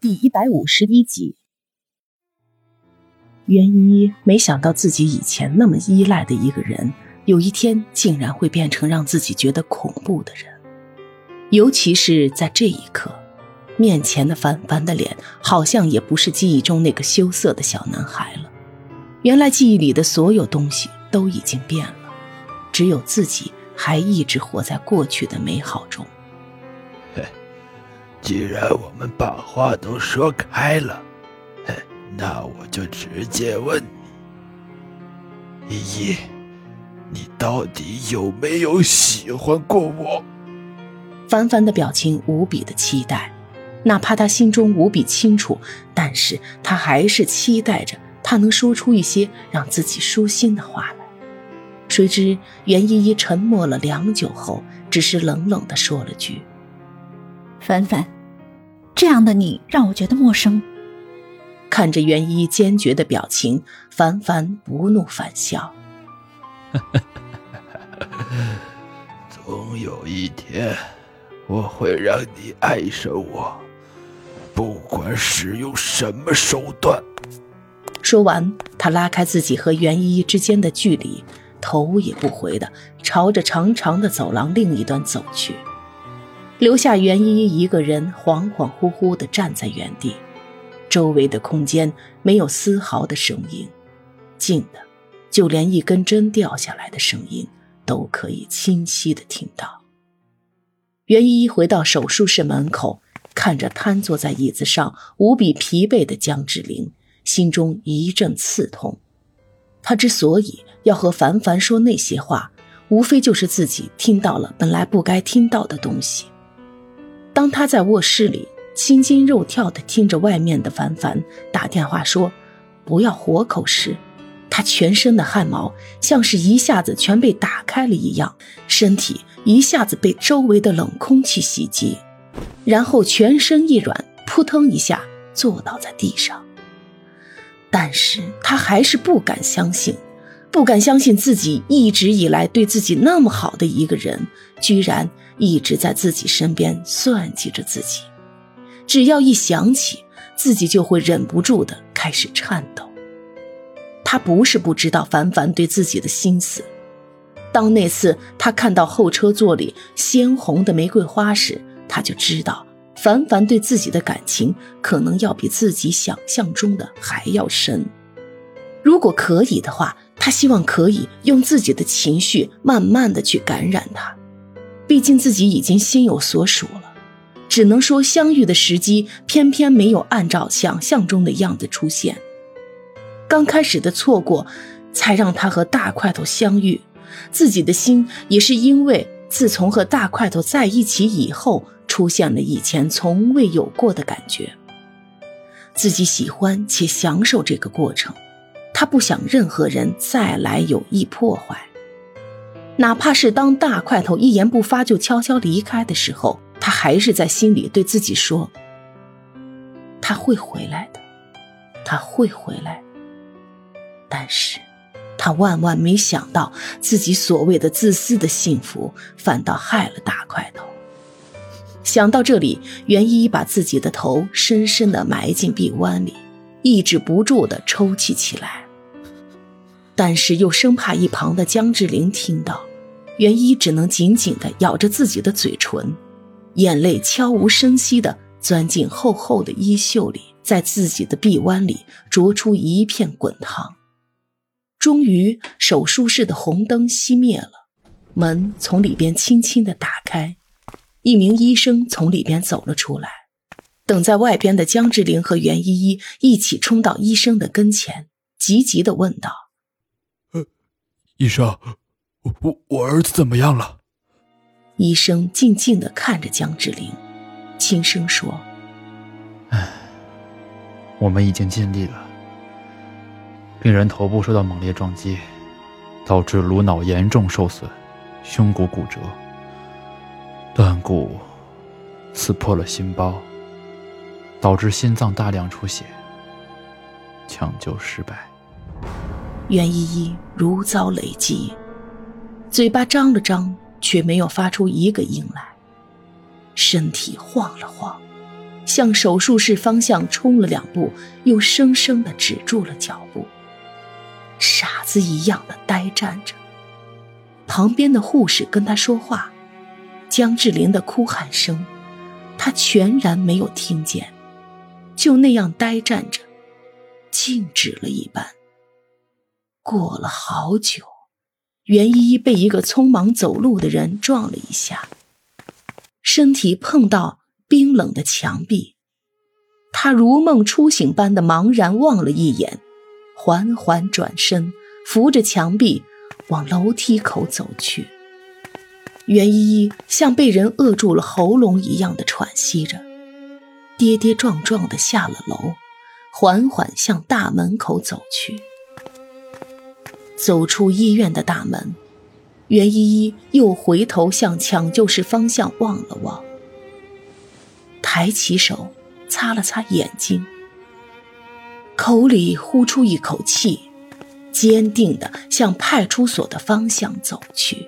第一百五十一集，袁依依没想到自己以前那么依赖的一个人，有一天竟然会变成让自己觉得恐怖的人。尤其是在这一刻，面前的凡凡的脸，好像也不是记忆中那个羞涩的小男孩了。原来记忆里的所有东西都已经变了，只有自己还一直活在过去的美好中。既然我们把话都说开了，那我就直接问你：依依，你到底有没有喜欢过我？凡凡的表情无比的期待，哪怕他心中无比清楚，但是他还是期待着他能说出一些让自己舒心的话来。谁知袁依依沉默了良久后，只是冷冷的说了句。凡凡，这样的你让我觉得陌生。看着袁一坚决的表情，凡凡不怒反笑。总有一天，我会让你爱上我，不管使用什么手段。说完，他拉开自己和袁依依之间的距离，头也不回的朝着长长的走廊另一端走去。留下袁依依一个人恍恍惚惚地站在原地，周围的空间没有丝毫的声音，静的，就连一根针掉下来的声音都可以清晰地听到。袁依依回到手术室门口，看着瘫坐在椅子上无比疲惫的江志玲，心中一阵刺痛。他之所以要和凡凡说那些话，无非就是自己听到了本来不该听到的东西。当他在卧室里心惊肉跳地听着外面的凡凡打电话说“不要活口”时，他全身的汗毛像是一下子全被打开了一样，身体一下子被周围的冷空气袭击，然后全身一软，扑腾一下坐倒在地上。但是他还是不敢相信，不敢相信自己一直以来对自己那么好的一个人，居然。一直在自己身边算计着自己，只要一想起，自己就会忍不住的开始颤抖。他不是不知道凡凡对自己的心思，当那次他看到后车座里鲜红的玫瑰花时，他就知道凡凡对自己的感情可能要比自己想象中的还要深。如果可以的话，他希望可以用自己的情绪慢慢的去感染他。毕竟自己已经心有所属了，只能说相遇的时机偏偏没有按照想象中的样子出现。刚开始的错过，才让他和大块头相遇。自己的心也是因为自从和大块头在一起以后，出现了以前从未有过的感觉。自己喜欢且享受这个过程，他不想任何人再来有意破坏。哪怕是当大块头一言不发就悄悄离开的时候，他还是在心里对自己说：“他会回来的，他会回来。”但是，他万万没想到，自己所谓的自私的幸福，反倒害了大块头。想到这里，袁依依把自己的头深深的埋进臂弯里，抑制不住的抽泣起来，但是又生怕一旁的江志玲听到。袁一只能紧紧地咬着自己的嘴唇，眼泪悄无声息地钻进厚厚的衣袖里，在自己的臂弯里灼出一片滚烫。终于，手术室的红灯熄灭了，门从里边轻轻地打开，一名医生从里边走了出来。等在外边的江志玲和袁依依一起冲到医生的跟前，急急地问道：“，医生。”我我我儿子怎么样了？医生静静的看着江志玲，轻声说：“唉，我们已经尽力了。病人头部受到猛烈撞击，导致颅脑严重受损，胸骨骨折，断骨，刺破了心包，导致心脏大量出血，抢救失败。”袁依依如遭雷击。嘴巴张了张，却没有发出一个音来。身体晃了晃，向手术室方向冲了两步，又生生的止住了脚步，傻子一样的呆站着。旁边的护士跟他说话，江志玲的哭喊声，他全然没有听见，就那样呆站着，静止了一般。过了好久，袁依依被一个匆忙走路的人撞了一下，身体碰到。冰冷的墙壁，她如梦初醒般的茫然望了一眼，缓缓转身，扶着墙壁往楼梯口走去。袁依依像被人扼住了喉咙一样的喘息着，跌跌撞撞的下了楼，缓缓向大门口走去。走出医院的大门，袁依依又回头向抢救室方向望了望。抬起手，擦了擦眼睛，口里呼出一口气，坚定地向派出所的方向走去。